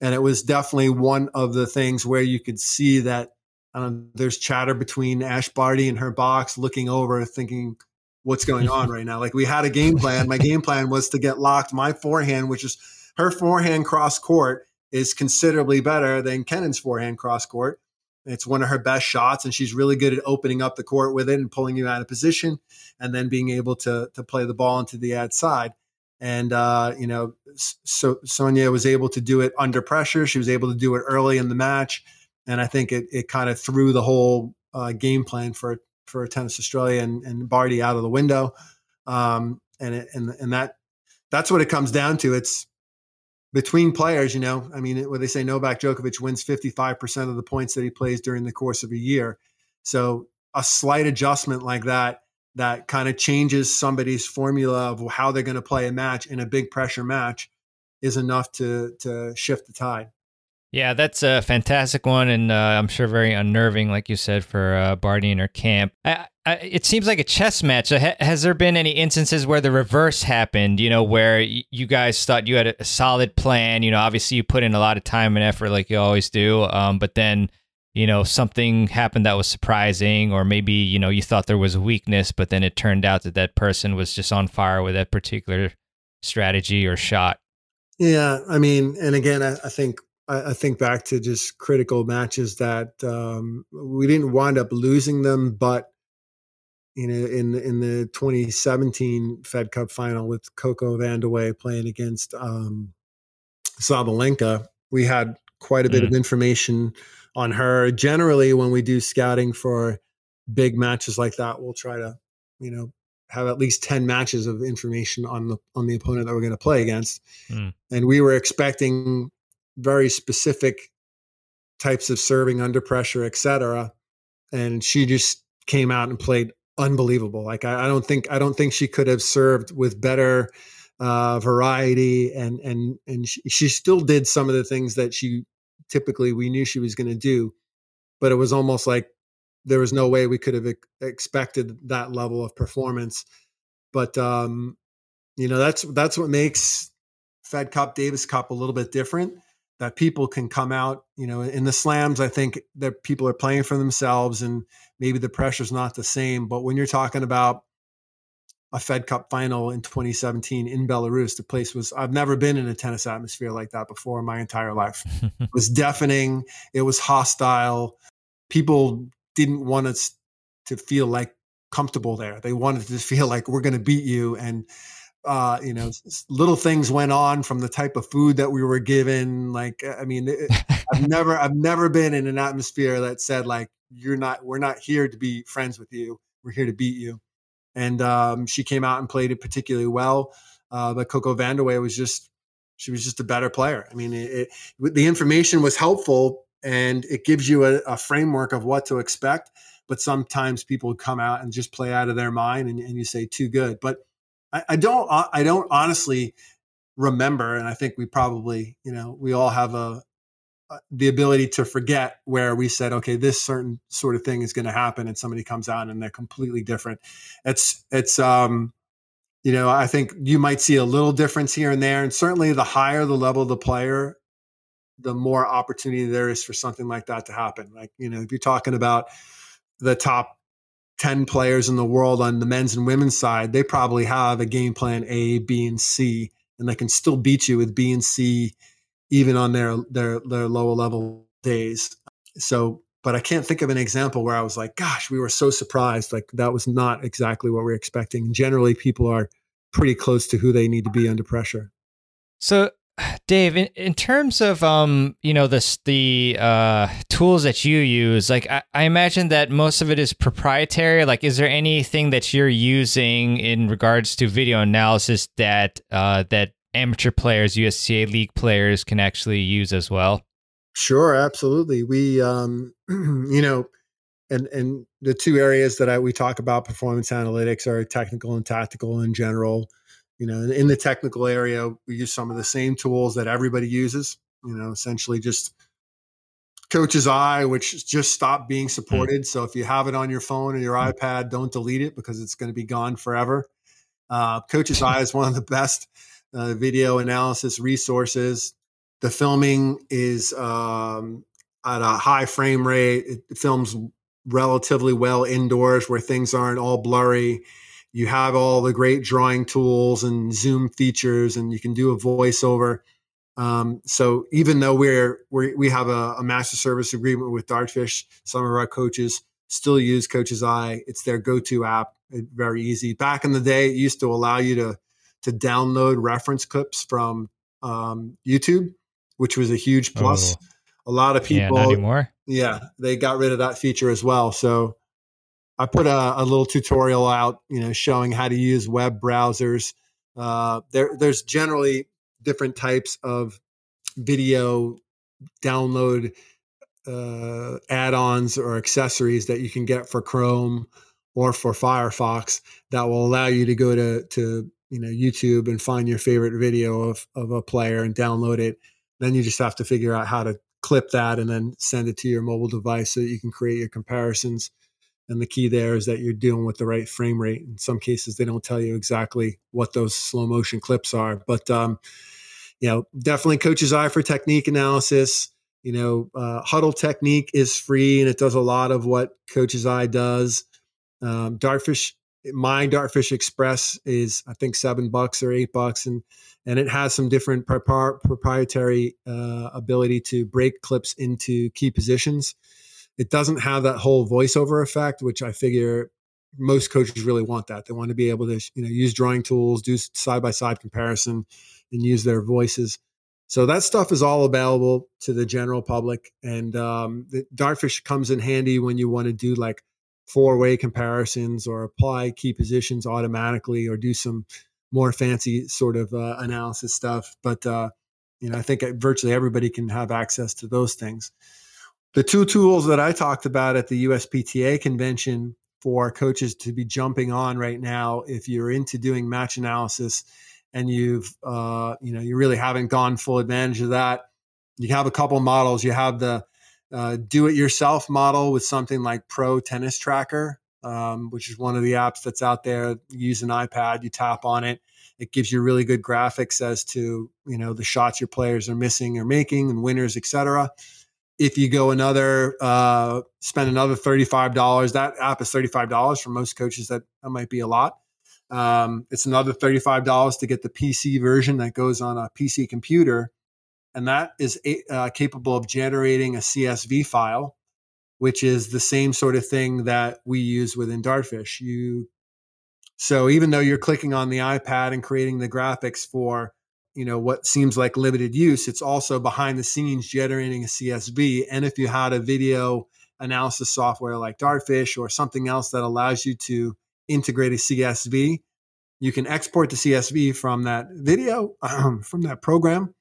And it was definitely one of the things where you could see that um, there's chatter between ash barty and her box looking over thinking what's going (laughs) on right now? Like we had a game plan. My game plan was to get locked. My forehand which is her forehand cross court is considerably better than kenin's forehand cross court it's one of her best shots, and she's really good at opening up the court with it and pulling you out of position, and then being able to to play the ball into the ad side. And uh, you know, so Sonia was able to do it under pressure. She was able to do it early in the match, and I think it it kind of threw the whole uh, game plan for for Tennis Australia and, and Barty out of the window. Um, and it, and and that that's what it comes down to. It's between players, you know. I mean, when they say Novak Djokovic wins fifty five percent of the points that he plays during the course of a year. So a slight adjustment like that that kind of changes somebody's formula of how they're going to play a match in a big pressure match is enough to to shift the tide. Yeah, that's a fantastic one, and uh, I'm sure very unnerving, like you said, for uh, and her camp. I, I, it seems like a chess match. Has there been any instances where the reverse happened? You know, where you guys thought you had a solid plan. You know, obviously you put in a lot of time and effort, like you always do. Um, but then, you know, something happened that was surprising, or maybe you know you thought there was a weakness, but then it turned out that that person was just on fire with that particular strategy or shot. Yeah, I mean, and again, I, I think I, I, think back to just critical matches that um, we didn't wind up losing them, but you know, in in the 2017 Fed Cup final with Coco Vandeweghe playing against um, Sabalenka, we had quite a bit mm. of information on her. Generally, when we do scouting for big matches like that, we'll try to, you know, have at least 10 matches of information on the on the opponent that we're going to play against. Mm. And we were expecting very specific types of serving under pressure, etc. And she just came out and played unbelievable. Like I, I, don't think I don't think she could have served with better uh, variety, and and and she, she, still did some of the things that she typically we knew she was going to do, but it was almost like there was no way we could have expected that level of performance. But um, you know that's that's what makes Fed Cup Davis Cup a little bit different that people can come out, you know, in the slams, I think that people are playing for themselves and maybe the pressure's not the same. But when you're talking about a Fed Cup final in 2017 in Belarus, the place was, I've never been in a tennis atmosphere like that before in my entire life. it was (laughs) deafening, it was hostile. People didn't want us to feel like comfortable there. They wanted to feel like we're going to beat you. And, uh, you know, little things went on from the type of food that we were given. Like, I mean, it, I've (laughs) never, I've never been in an atmosphere that said like, you're not, we're not here to be friends with you. We're here to beat you. And um, she came out and played it particularly well. Uh, but Coco Vandeweghe was just, she was just a better player. I mean, it, it, the information was helpful and it gives you a, a framework of what to expect. But sometimes people come out and just play out of their mind and, and you say too good. But I, I don't uh, I don't honestly remember, and I think we probably you know we all have a, a the ability to forget where we said okay this certain sort of thing is going to happen and somebody comes out and they're completely different. It's it's um you know I think you might see a little difference here and there, and certainly the higher the level of the player, the more opportunity there is for something like that to happen. Like you know if you're talking about the top 10 players in the world on the men's and women's side, they probably have a game plan A, B, and C, and they can still beat you with B and C even on their their their lower level days. So, but I can't think of an example where I was like, gosh, we were so surprised. Like that was not exactly what we are expecting. Generally, people are pretty close to who they need to be under pressure. So Dave, in, in terms of um, you know, the the uh, tools that you use, like I, I imagine that most of it is proprietary. Like, is there anything that you're using in regards to video analysis that uh, that amateur players, USTA league players, can actually use as well? Sure, absolutely. We, um, (clears throat) you know, and and the two areas that I, we talk about performance analytics are technical and tactical in general you know in the technical area we use some of the same tools that everybody uses you know essentially just coach's eye which just stopped being hmm. supported mm. so if you have it on your phone or your mm. ipad don't delete it because it's going to be gone forever uh, coach's eye is one of the best uh, video analysis resources the filming is um, at a high frame rate it films relatively well indoors where things aren't all blurry you have all the great drawing tools and Zoom features, and you can do a voiceover. Um, so even though we're, we're we have a, a, master service agreement with Dartfish, some of our coaches still use Coach's Eye. It's their go-to app. It's very easy. Back in the day, it used to allow you to to download reference clips from um, YouTube, which was a huge plus. Oh. A lot of people, yeah. Yeah, they got rid of that feature as well. So I put a, a little tutorial out, you know, showing how to use web browsers. Uh, there, there's generally different types of video download uh, add-ons or accessories that you can get for Chrome or for Firefox that will allow you to go to to you know YouTube and find your favorite video of of a player and download it. Then you just have to figure out how to clip that and then send it to your mobile device so that you can create your comparisons. And the key there is that you're dealing with the right frame rate. In some cases, they don't tell you exactly what those slow motion clips are, but um, you know, definitely Coach's Eye for technique analysis. You know, uh, Hudl Technique is free and it does a lot of what Coach's Eye does. Um, Dartfish, my Dartfish Express is I think seven bucks or eight bucks, and and it has some different proprietary uh, ability to break clips into key positions. It doesn't have that whole voiceover effect, which I figure most coaches really want that. They want to be able to you know use drawing tools, do side by side comparison, and use their voices. So that stuff is all available to the general public, and um, the Dartfish comes in handy when you want to do like four way comparisons or apply key positions automatically or do some more fancy sort of uh, analysis stuff. But uh, you know, I think virtually everybody can have access to those things. The two tools that I talked about at the USPTA convention for coaches to be jumping on right now, if you're into doing match analysis and you've uh, you know you really haven't gone full advantage of that you have a couple models. You have the uh, do it yourself model with something like pro tennis tracker um, which is one of the apps that's out there. You use an ipad you tap on it. It gives you really good graphics as to you know the shots your players are missing or making and winners etc if you go another uh, spend another $35 that app is $35 for most coaches that, that might be a lot um, it's another $35 to get the PC version that goes on a PC computer. And that is uh, capable of generating a CSV file, which is the same sort of thing that we use within Dartfish. You, so even though you're clicking on the iPad and creating the graphics for, you know, what seems like limited use, it's also behind the scenes generating a CSV. And if you had a video analysis software like Dartfish or something else that allows you to integrate a CSV. You can export the CSV from that video, (clears throat) from that program,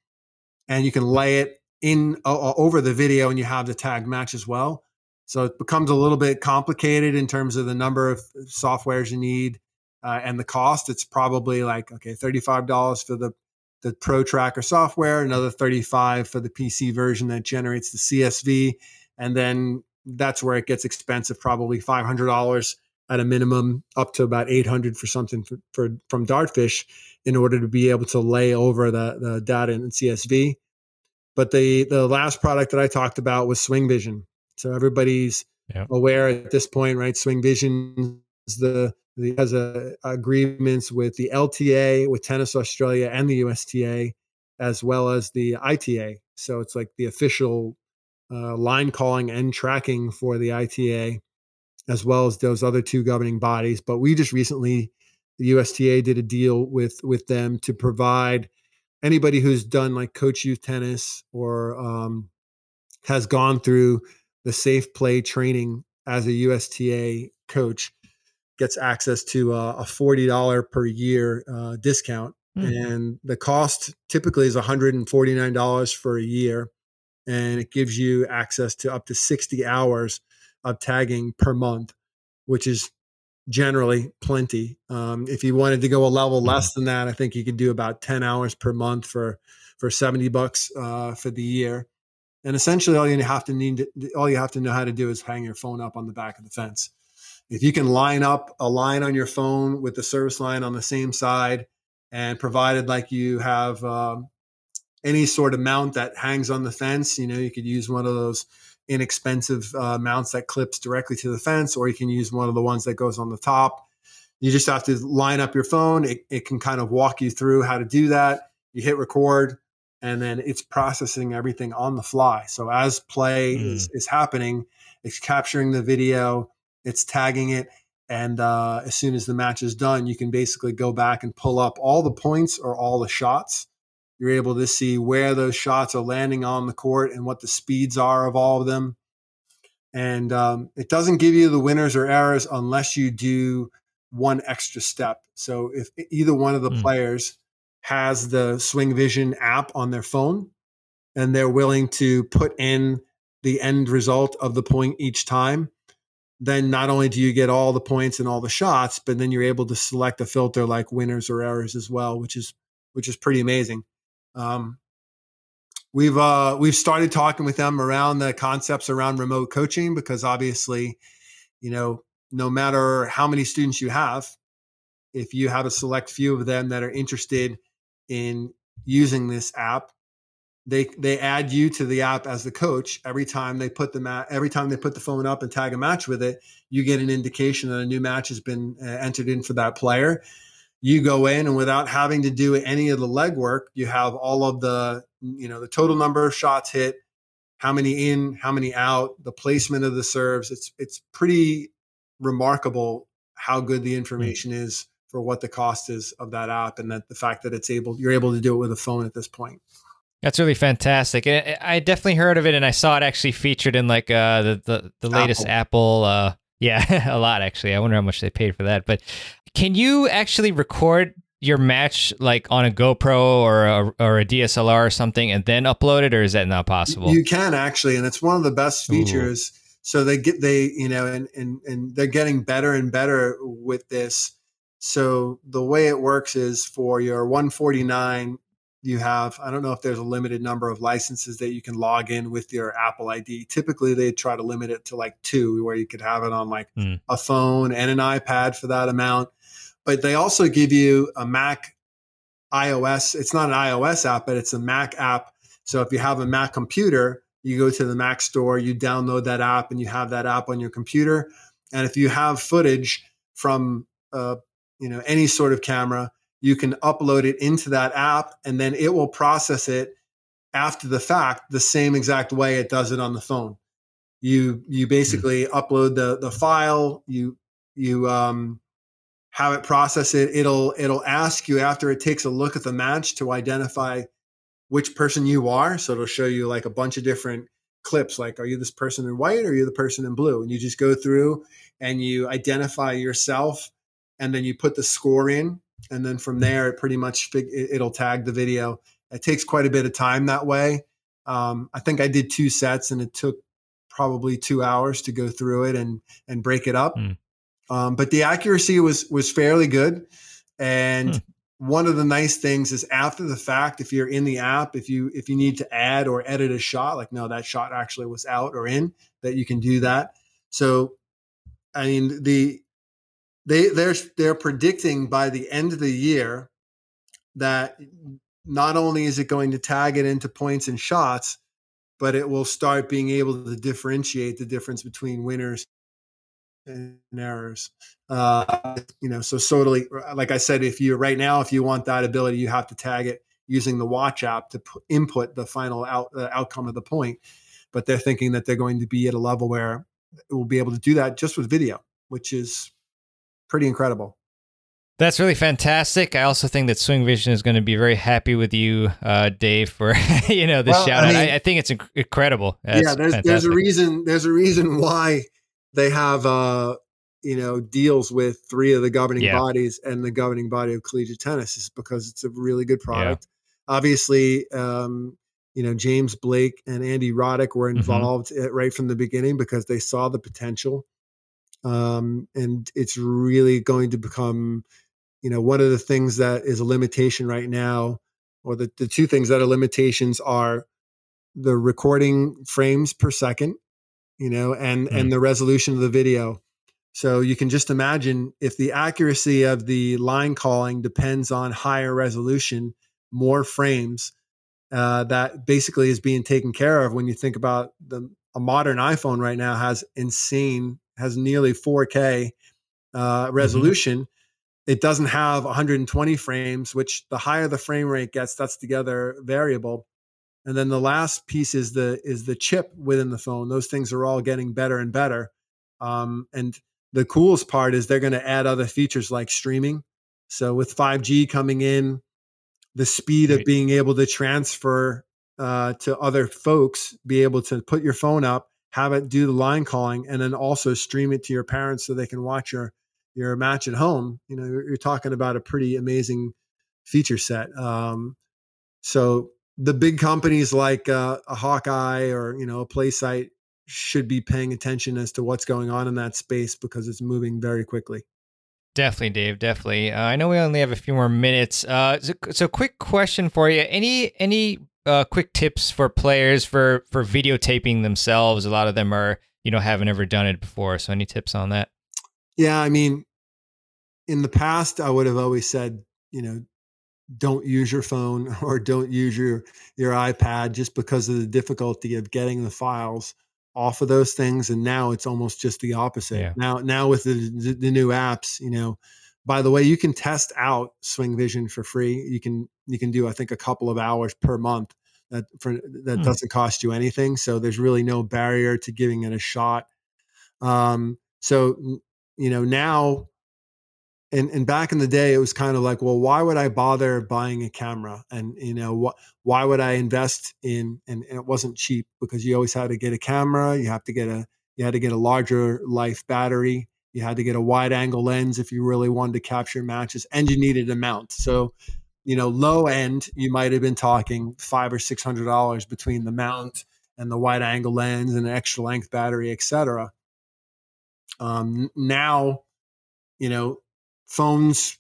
and you can lay it in over the video and you have the tag match as well. So it becomes a little bit complicated in terms of the number of softwares you need uh, and the cost. It's probably like, okay, $35 for the, the Pro Tracker software, another 35 for the PC version that generates the CSV. And then that's where it gets expensive, probably $500 at a minimum up to about 800 for something for, for from dartfish in order to be able to lay over the, the data in CSV. But the the last product that I talked about was Swing Vision. So everybody's aware at this point, right? Swing Vision is the, the has a, agreements with the LTA, with Tennis Australia, and the USTA, as well as the ITA. So it's like the official uh, line calling and tracking for the ITA as well as those other two governing bodies. But we just recently, the USTA did a deal with with them to provide anybody who's done like coach youth tennis or um, has gone through the safe play training as a USTA coach gets access to a, a $40 per year uh, discount. Mm. And the cost typically is $149 for a year. And it gives you access to up to 60 hours of tagging per month, which is generally plenty. Um, if you wanted to go a level mm-hmm. less than that, I think you could do about 10 hours per month for, for 70 bucks uh, for the year. And essentially all you have to need, to, all you have to know how to do is hang your phone up on the back of the fence. If you can line up a line on your phone with the service line on the same side, and provided like you have um, any sort of mount that hangs on the fence, you know, you could use one of those inexpensive uh, mounts that clips directly to the fence, or you can use one of the ones that goes on the top. You just have to line up your phone. It, it can kind of walk you through how to do that. You hit record, and then it's processing everything on the fly. So as play mm. is, is happening, it's capturing the video, it's tagging it, and uh, as soon as the match is done, you can basically go back and pull up all the points or all the shots you're able to see where those shots are landing on the court and what the speeds are of all of them. and um, it doesn't give you the winners or errors unless you do one extra step. So if either one of the mm. players has the Swing Vision app on their phone and they're willing to put in the end result of the point each time, then not only do you get all the points and all the shots, but then you're able to select a filter like winners or errors as well, which is which is pretty amazing. Um, we've uh, we've started talking with them around the concepts around remote coaching because obviously, you know, no matter how many students you have, if you have a select few of them that are interested in using this app, they they add you to the app as the coach. Every time they put the mat every time they put the phone up and tag a match with it you get an indication that a new match has been uh, entered in for that player. You go in and without having to do any of the legwork you have all of the you know the total number of shots hit how many in how many out the placement of the serves. It's it's pretty remarkable how good the hmm. information is for what the cost is of that app and that the fact that it's able you're able to do it with a phone at this point that's really fantastic. I definitely heard of it, and I saw it actually featured in like uh, the the, the latest Apple. Apple uh, (laughs) yeah, a lot actually. I wonder how much they paid for that. But can you actually record your match like on a GoPro or a, or a DSLR or something, and then upload it, or is that not possible? You can actually, and it's one of the best features. Ooh. So they get they you know, and and and they're getting better and better with this. So the way it works is for your 149 you have i don't know if there's a limited number of licenses that you can log in with your apple id typically they try to limit it to like two where you could have it on like mm. a phone and an ipad for that amount. But they also give you a mac ios it's not an ios app but it's a mac app. So if you have a mac computer you go to the mac store you download that app and you have that app on your computer. And if you have footage from uh, you know any sort of camera you can upload it into that app and then it will process it after the fact the same exact way it does it on the phone you you hmm. basically mm-hmm. upload the the file you you um have it process it it'll it'll ask you after it takes a look at the match to identify which person you are so it'll show you like a bunch of different clips like are you this person in white or are you the person in blue and you just go through and you identify yourself and then you put the score in and then from there it pretty much it'll tag the video. It takes quite a bit of time that way. Um, i think i did two sets and it took probably two hours to go through it and and break it up. Mm. um, but the accuracy was was fairly good. And mm. one of the nice things is after the fact if you're in the app if you if you need to add or edit a shot like no that shot actually was out or in that you can do that. So i mean the they they're they're predicting by the end of the year that not only is it going to tag it into points and shots, but it will start being able to differentiate the difference between winners and errors. Uh, you know, so totally, like I said, if you right now, if you want that ability, you have to tag it using the watch app to p- input the final out, uh, outcome of the point. But they're thinking that they're going to be at a level where it will be able to do that just with video, which is pretty incredible. That's really fantastic. I also think that Swing Vision is going to be very happy with you, uh, Dave, for (laughs) you know the well, shout I, mean, I, I, think it's inc- incredible. That's yeah, there's there's a reason there's a reason why they have uh, you know deals with three of the governing yeah. bodies and the governing body of collegiate tennis is because it's a really good product. Yeah. Obviously, um, you know James Blake and Andy Roddick were mm-hmm. involved mm-hmm. right from the beginning because they saw the potential um, and it's really going to become you know one of the things that is a limitation right now or the, the two things that are limitations are the recording frames per second you know and mm. and the resolution of the video so you can just imagine if the accuracy of the line calling depends on higher resolution more frames uh, that basically is being taken care of when you think about the a modern iphone right now has insane has nearly 4K uh, mm-hmm. resolution. Mm-hmm. It doesn't have 120 frames, which the higher the frame rate gets, that's the other variable. And then the last piece is the is the chip within the phone. Those things are all getting better and better. Um, and the coolest part is they're going to add other features like streaming. So with 5G coming in, the speed of being able to transfer uh, to other folks, be able to put your phone up have it do the line calling, and then also stream it to your parents so they can watch your your match at home. You know, you're, you're talking about a pretty amazing feature set. Um, so the big companies like uh, a Hawkeye or you know a PlaySight should be paying attention as to what's going on in that space because it's moving very quickly. Definitely, Dave. Definitely. Uh, I know we only have a few more minutes. Uh, so, so quick question for you: any any uh, quick tips for players for for videotaping themselves? A lot of them are you know haven't ever done it before. So, any tips on that? Yeah, I mean, in the past, I would have always said, you know, don't use your phone (laughs) or don't use your your iPad just because of the difficulty of getting the files off of those things and now it's almost just the opposite yeah. now now with the, the new apps you know by the way you can test out swing vision for free you can you can do i think a couple of hours per month that for that hmm. doesn't cost you anything so there's really no barrier to giving it a shot. Um so you know now and and back in the day it was kind of like well why would i bother buying a camera? And you know what why would i invest in and, and, it wasn't cheap because you always had to get a camera you have to get a you had to get a larger life battery you had to get a wide angle lens if you really wanted to capture matches and you needed a mount. So you know low end you might have been talking five or six hundred dollars between the mount and the wide angle lens and an extra length battery etc um, now you know phones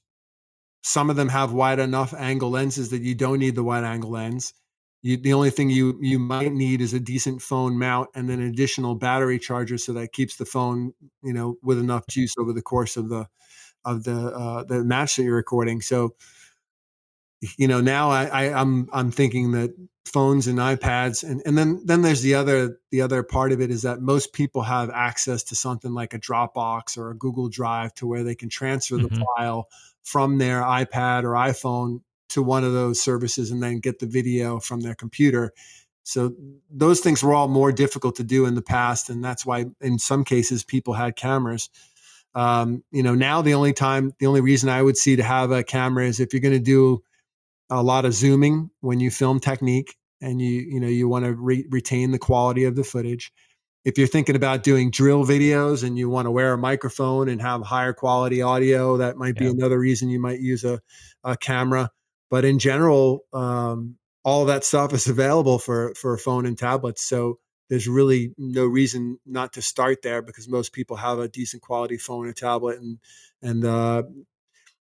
some of them have wide enough angle lenses that you don't need the wide angle lens. You, the only thing you you might need is a decent phone mount and then an additional battery charger so that keeps the phone you know with enough juice over the course of the of the uh, the match that you're recording. So you know now I, I i'm i'm thinking that phones and iPads and and then then there's the other the other part of it is that most people have access to something like a Dropbox or a Google Drive to where they can transfer mm-hmm. the file from their iPad or iPhone to one of those services and then get the video from their computer. So those things were all more difficult to do in the past and that's why in some cases people had cameras. Um, you know, now the only time the only reason I would see to have a camera is if you're going to do a lot of zooming when you film technique and you you know you want to re- retain the quality of the footage. If you're thinking about doing drill videos and you want to wear a microphone and have higher quality audio that might be yeah. another reason you might use a, a camera. But in general um, all that stuff is (laughs) available for for a phone and tablets so there's really no reason not to start there because most people have a decent quality phone or tablet and and uh,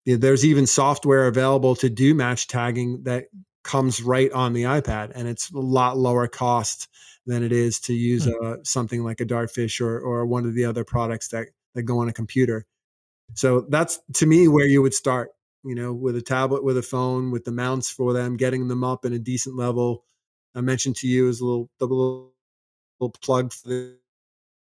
there's even software available to do match tagging that comes right on the iPad, and it's a lot lower cost than it is to use hmm. uh, something like a Dartfish or or one of the other products that that go on a computer. So that's to me where you would start. You know, with a tablet, with a phone, with the mounts for them, getting them up in a decent level. I mentioned to you as a little double little plug for the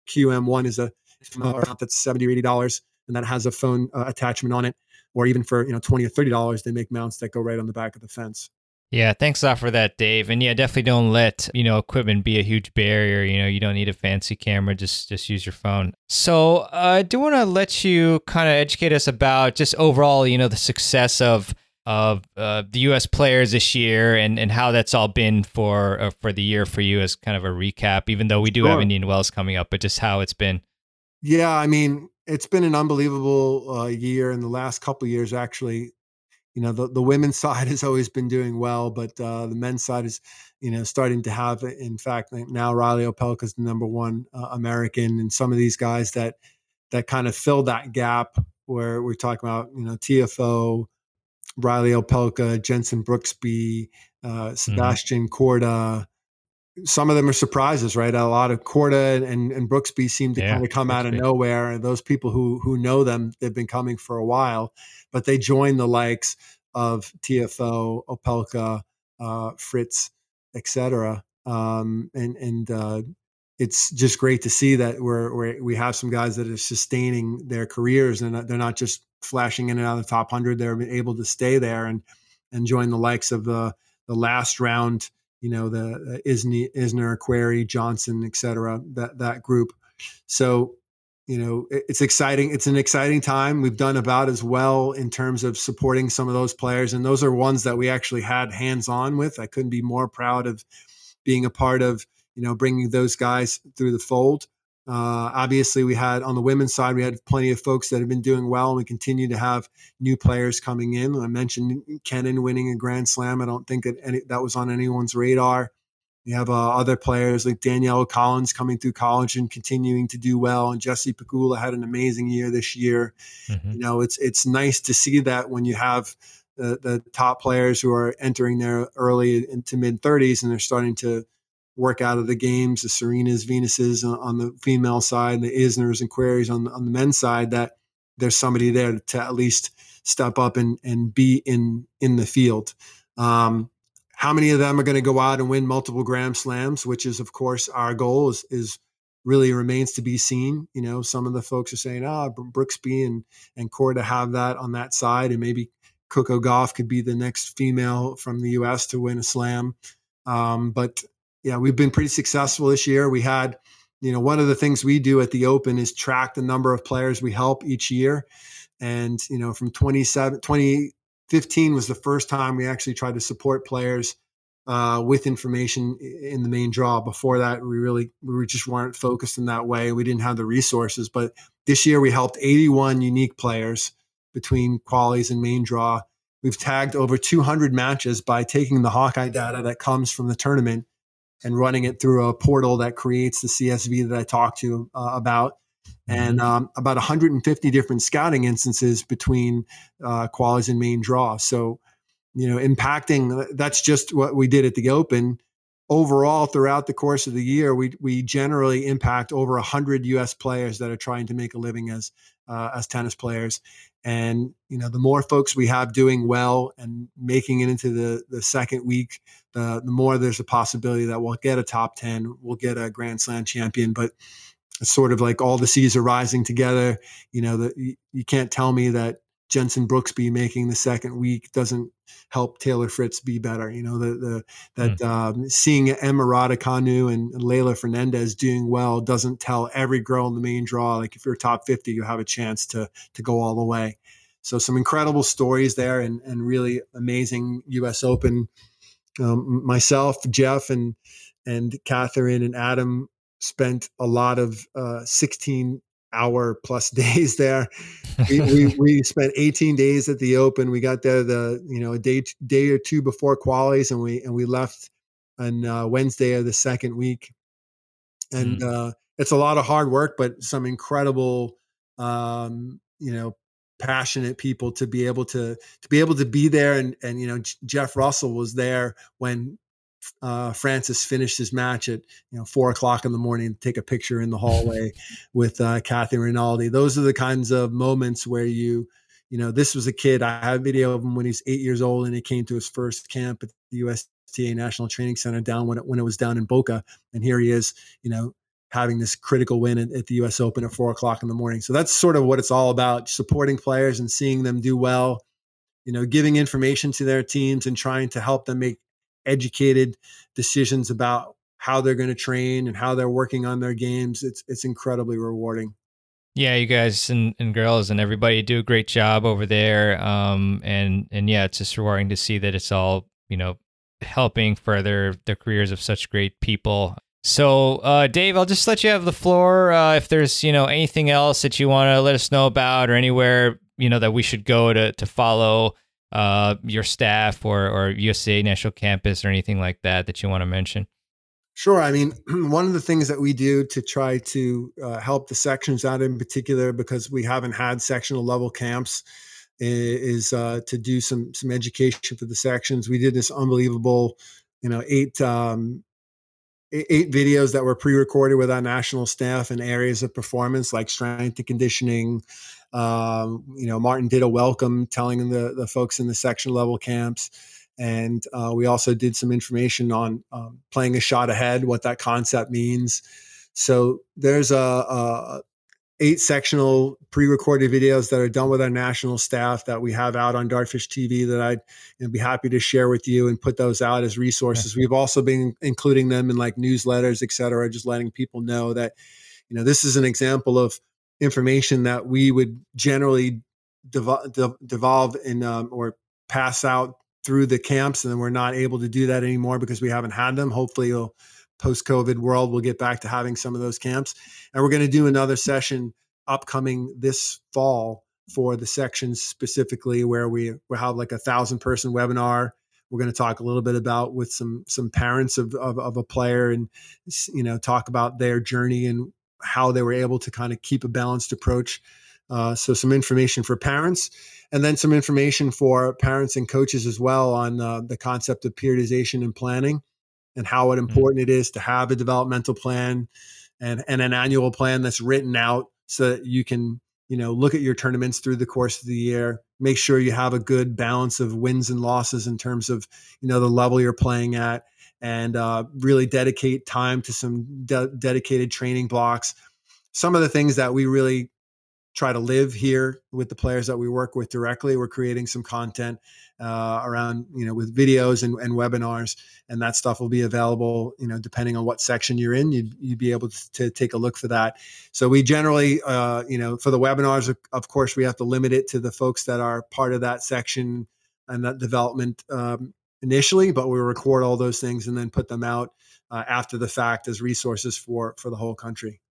QM1 is a mount that's seventy or eighty dollars, and that has a phone uh, attachment on it or even for you know 20 or 30 dollars they make mounts that go right on the back of the fence yeah thanks a lot for that dave and yeah definitely don't let you know equipment be a huge barrier you know you don't need a fancy camera just just use your phone so uh, i do want to let you kind of educate us about just overall you know the success of of uh, the U.S. players this year and, and how that's all been for uh, for the year for you as kind of a recap. Even though we do sure. have Indian Wells coming up, but just how it's been. Yeah, I mean, it's been an unbelievable uh, year in the last couple years actually you know the, the women's (laughs) side has always been doing well but uh, the men's side is you know starting to have in fact now Reilly opelka is the number one uh, american and some of these guys that that kind of fill that gap where we're talking about you know Tiafoe Reilly opelka Jenson brooksby uh, mm-hmm. sebastian mm-hmm. korda some of them are surprises, right? A lot of Korda and, and Brooksby seem to yeah, kind of come out of nowhere. And those people who who know them, they've been coming for a while, but they join the likes of Tiafoe, Opelka, uh, Fritz, etc. Um, and and uh, it's just great to see that we're, we're, we have some guys that are sustaining their careers and they're not just flashing in and out of the top hundred. They're able to stay there and and join the likes of the the last round you know the uh, Isner, Isner, Querrey, Johnson, et cetera, that that group. So you know it's exciting. It's an exciting time. We've done about as well in terms of supporting some of those players, and those are ones that we actually had hands on with. I couldn't be more proud of being a part of you know, bringing those guys through the fold. Uh, obviously, we had on the women's side, we had plenty of folks that have been doing well, and we continue to have new players coming in. I mentioned Kenin winning a Grand Slam. I don't think that any, that was on anyone's radar. We have uh, other players like Danielle Collins coming through college and continuing to do well, and Jessie Pegula had an amazing year this year. Mm-hmm. You know, it's it's nice to see that when you have the, the top players who are entering their early into mid 30s and they're starting to work out of the games, the Serenas, Venuses on, the female side, and the Isners and Querreys on, on the men's side, that there's somebody there to at least step up and, and be in in the field. Um, how many of them are going to go out and win multiple Grand Slams, which is, of course, our goal is, is really remains to be seen. You know, some of the folks are saying, ah, oh, Brooksby and, and Korda have that on that side, and maybe Coco Gauff could be the next female from the U.S. to win a slam. Um, but yeah, we've been pretty successful this year. We had, you know, one of the things we do at the Open is track the number of players we help each year. And, you know, from 27, 2015 was the first time we actually tried to support players uh, with information in the main draw. Before that, we really, we just weren't focused in that way. We didn't have the resources. But this year we helped 81 unique players between qualies and main draw. We've tagged over 200 matches by taking the Hawkeye data that comes from the tournament and running it through a portal that creates the CSV that I talked to uh, about, and mm-hmm. um, about 150 different scouting instances between uh, qualies and main draw. So, you know, impacting that's just what we did at the Open. Overall, throughout the course of the year, we we generally impact over 100 U.S. players that are trying to make a living as uh, as tennis players. And you know, the more folks we have doing well and making it into the the second week, the the more there's a possibility that we'll get a top ten, we'll get a Grand Slam champion. But it's sort of like all the seas are rising together. You know, that you, you can't tell me that Jenson Brooksby making the second week doesn't help Taylor Fritz be better. You know, the, the that mm. um, seeing Emma Raducanu and Leylah Fernandez doing well doesn't tell every girl in the main draw like if you're top 50, you have a chance to to go all the way. So some incredible stories there and and really amazing U.S. Open. Um, myself, Jeff, and and Catherine and Adam spent a lot of uh, 16 hour plus (laughs) days there. (laughs) We, we, we, spent 18 days at the Open. We got there the you know a day day or two before qualies, and we and we left on uh, Wednesday of the second week. And mm. uh, it's a lot of hard work, but some incredible, um, you know, passionate people to be able to to be able to be there. And and you know, Jeff Russell was there when uh, Frances finished his match at you know four o'clock in the morning, take a picture in the hallway (laughs) with uh, Kathy Rinaldi. Those are the kinds of moments where you, you know, this was a kid. I have a video of him when he's eight years old, and he came to his first camp at the USTA National Training Center down when it when it was down in Boca, and here he is, you know, having this critical win at, at the U.S. Open at four o'clock in the morning. So that's sort of what it's all about: supporting players and seeing them do well. You know, giving information to their teams and trying to help them make educated decisions about how they're going to train and how they're working on their games. It's it's incredibly rewarding. Yeah, you guys and, and girls and everybody do a great job over there. Um, and and yeah, it's just rewarding to see that it's all you know helping further the careers of such great people. So, uh, Dave, I'll just let you have the floor. Uh, if there's you know anything else that you want to let us know about, or anywhere you know that we should go to to follow uh, your staff or, or USTA National Campus or anything like that that you want to mention? Sure. I mean, (clears throat) one of the things that we do to try to uh, help the sections out in particular, because we haven't had sectional level camps, is uh, to do some some education for the sections. We did this unbelievable, you know, eight um, eight videos that were pre-recorded with our national staff in areas of performance like strength and conditioning, um, you know, Martin did a welcome telling the, the folks in the section level camps. And uh, we also did some information on um, playing a shot ahead, what that concept means. So there's a, a eight sectional pre-recorded videos that are done with our national staff that we have out on Dartfish TV that I'd you know, be happy to share with you and put those out as resources. We've also been including them in like newsletters, et cetera, just letting people know that, you know, this is an example of information that we would generally dev- devolve in um, or pass out through the camps and we're not able to do that anymore because we haven't had them hopefully post COVID world, we'll get back to having some of those camps. And we're going to do another session upcoming this fall for the sections specifically where we we have like a thousand person webinar we're going to talk a little bit about with some some parents of, of, of a player and you know talk about their journey and how they were able to kind of keep a balanced approach uh, so some information for parents and then some information for parents and coaches as well on uh, the concept of periodization and planning and how mm-hmm. important mm-hmm. it is to have a developmental plan and, and an annual plan that's written out so that you can you know look at your tournaments through the course of the year make sure you have a good balance of wins and losses in terms of you know the level you're playing at and uh, really dedicate time to some de- dedicated training blocks some of the things that we really try to live here with the players that we work with directly. We're creating some content uh, around, you know, with videos and, and, webinars, and that stuff will be available, you know, depending on what section you're in, you'd, you'd be able to, to take a look for that. So we generally, uh, you know, for the webinars, of course, we have to limit it to the folks that are part of that section and that development um, initially, but we record all those things and then put them out uh, after the fact as resources for for the whole country.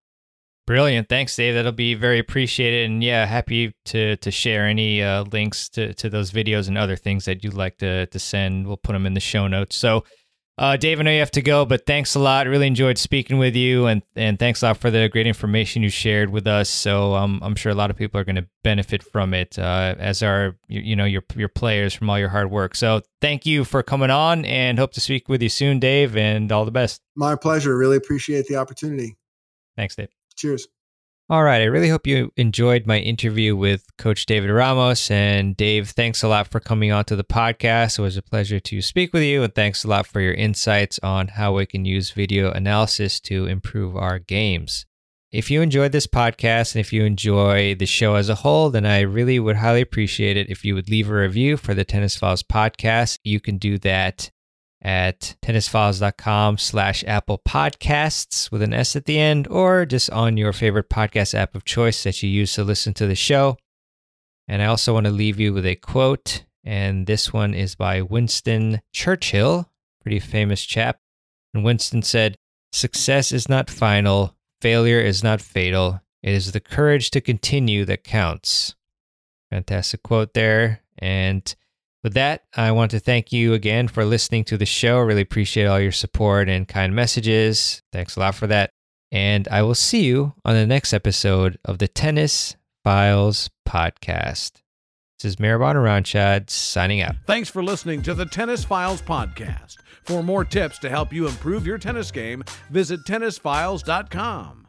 Brilliant. Thanks, Dave. That'll be very appreciated. And yeah, happy to to share any uh, links to, to those videos and other things that you'd like to, to send. We'll put them in the show notes. So, uh, Dave, I know you have to go, but thanks a lot. Really enjoyed speaking with you, and and thanks a lot for the great information you shared with us. So um, I'm sure a lot of people are going to benefit from it, uh, as are you, you know your your players from all your hard work. So thank you for coming on, and hope to speak with you soon, Dave. And all the best. My pleasure. Really appreciate the opportunity. Thanks, Dave. Cheers. All right. I really hope you enjoyed my interview with Coach David Ramos. And Dave, thanks a lot for coming on to the podcast. It was a pleasure to speak with you. And thanks a lot for your insights on how we can use video analysis to improve our games. If you enjoyed this podcast and if you enjoy the show as a whole, then I really would highly appreciate it if you would leave a review for the Tennis Files podcast. You can do that at tennisfiles.com slash Apple Podcasts with an S at the end, or just on your favorite podcast app of choice that you use to listen to the show. And I also want to leave you with a quote, and this one is by Winston Churchill, pretty famous chap. And Winston said, Success is not final, failure is not fatal. It is the courage to continue that counts. Fantastic quote there. And with that, I want to thank you again for listening to the show. Really appreciate all your support and kind messages. Thanks a lot for that. And I will see you on the next episode of the Tennis Files podcast. This is Mirabon Aranchad signing out. Thanks for listening to the Tennis Files podcast. For more tips to help you improve your tennis game, visit tennisfiles.com.